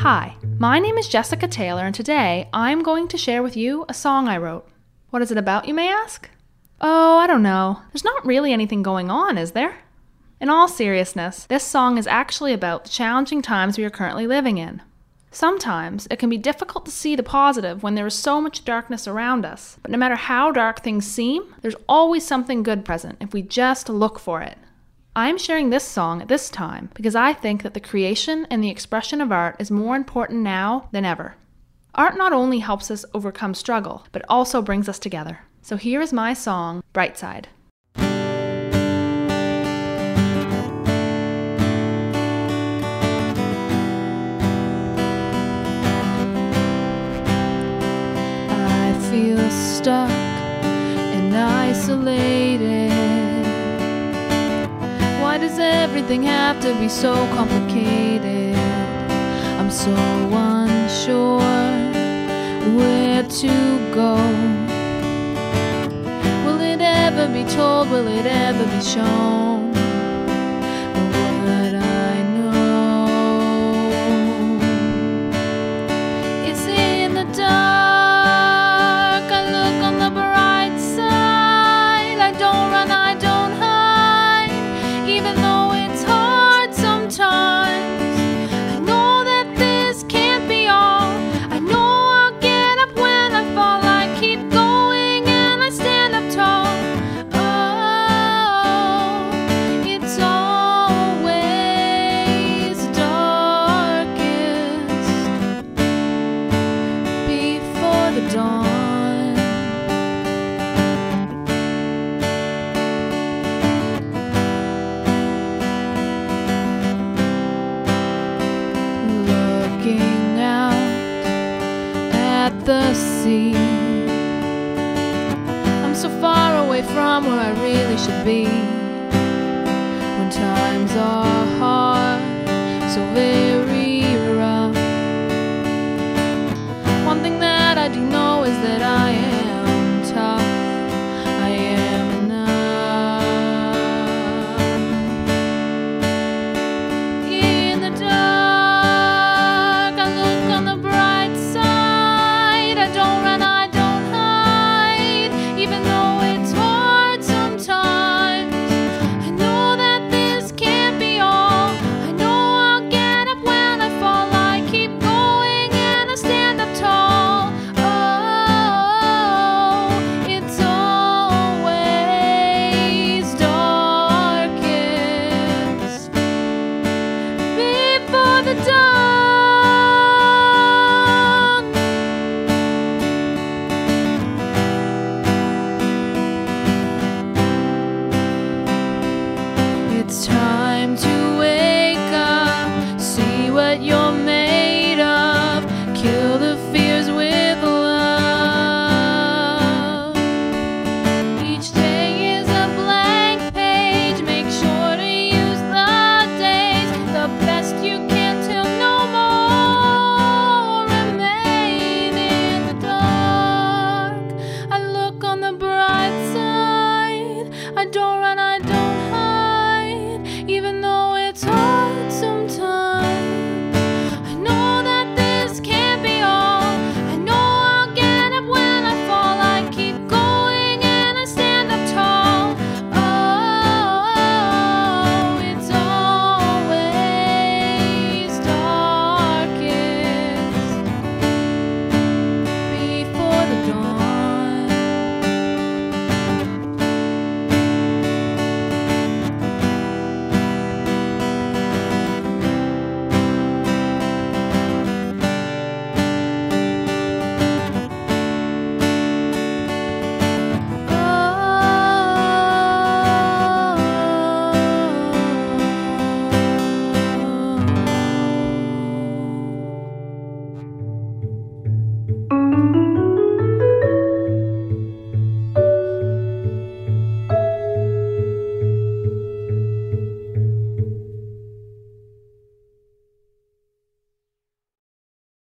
Hi, my name is Jessica Taylor, and today I'm going to share with you a song I wrote. What is it about, you may ask? Oh, I don't know. There's not really anything going on, is there? In all seriousness, this song is actually about the challenging times we are currently living in. Sometimes it can be difficult to see the positive when there is so much darkness around us, but no matter how dark things seem, there's always something good present if we just look for it. I'm sharing this song at this time because I think that the creation and the expression of art is more important now than ever. Art not only helps us overcome struggle, but also brings us together. So here is my song, Bright Side. I feel stuck and isolated. Does everything have to be so complicated? I'm so unsure where to go. Will it ever be told? Will it ever be shown? the sea. I'm so far away from where I really should be. When times are hard, so very rough. One thing that I do know is that I am tough. but you're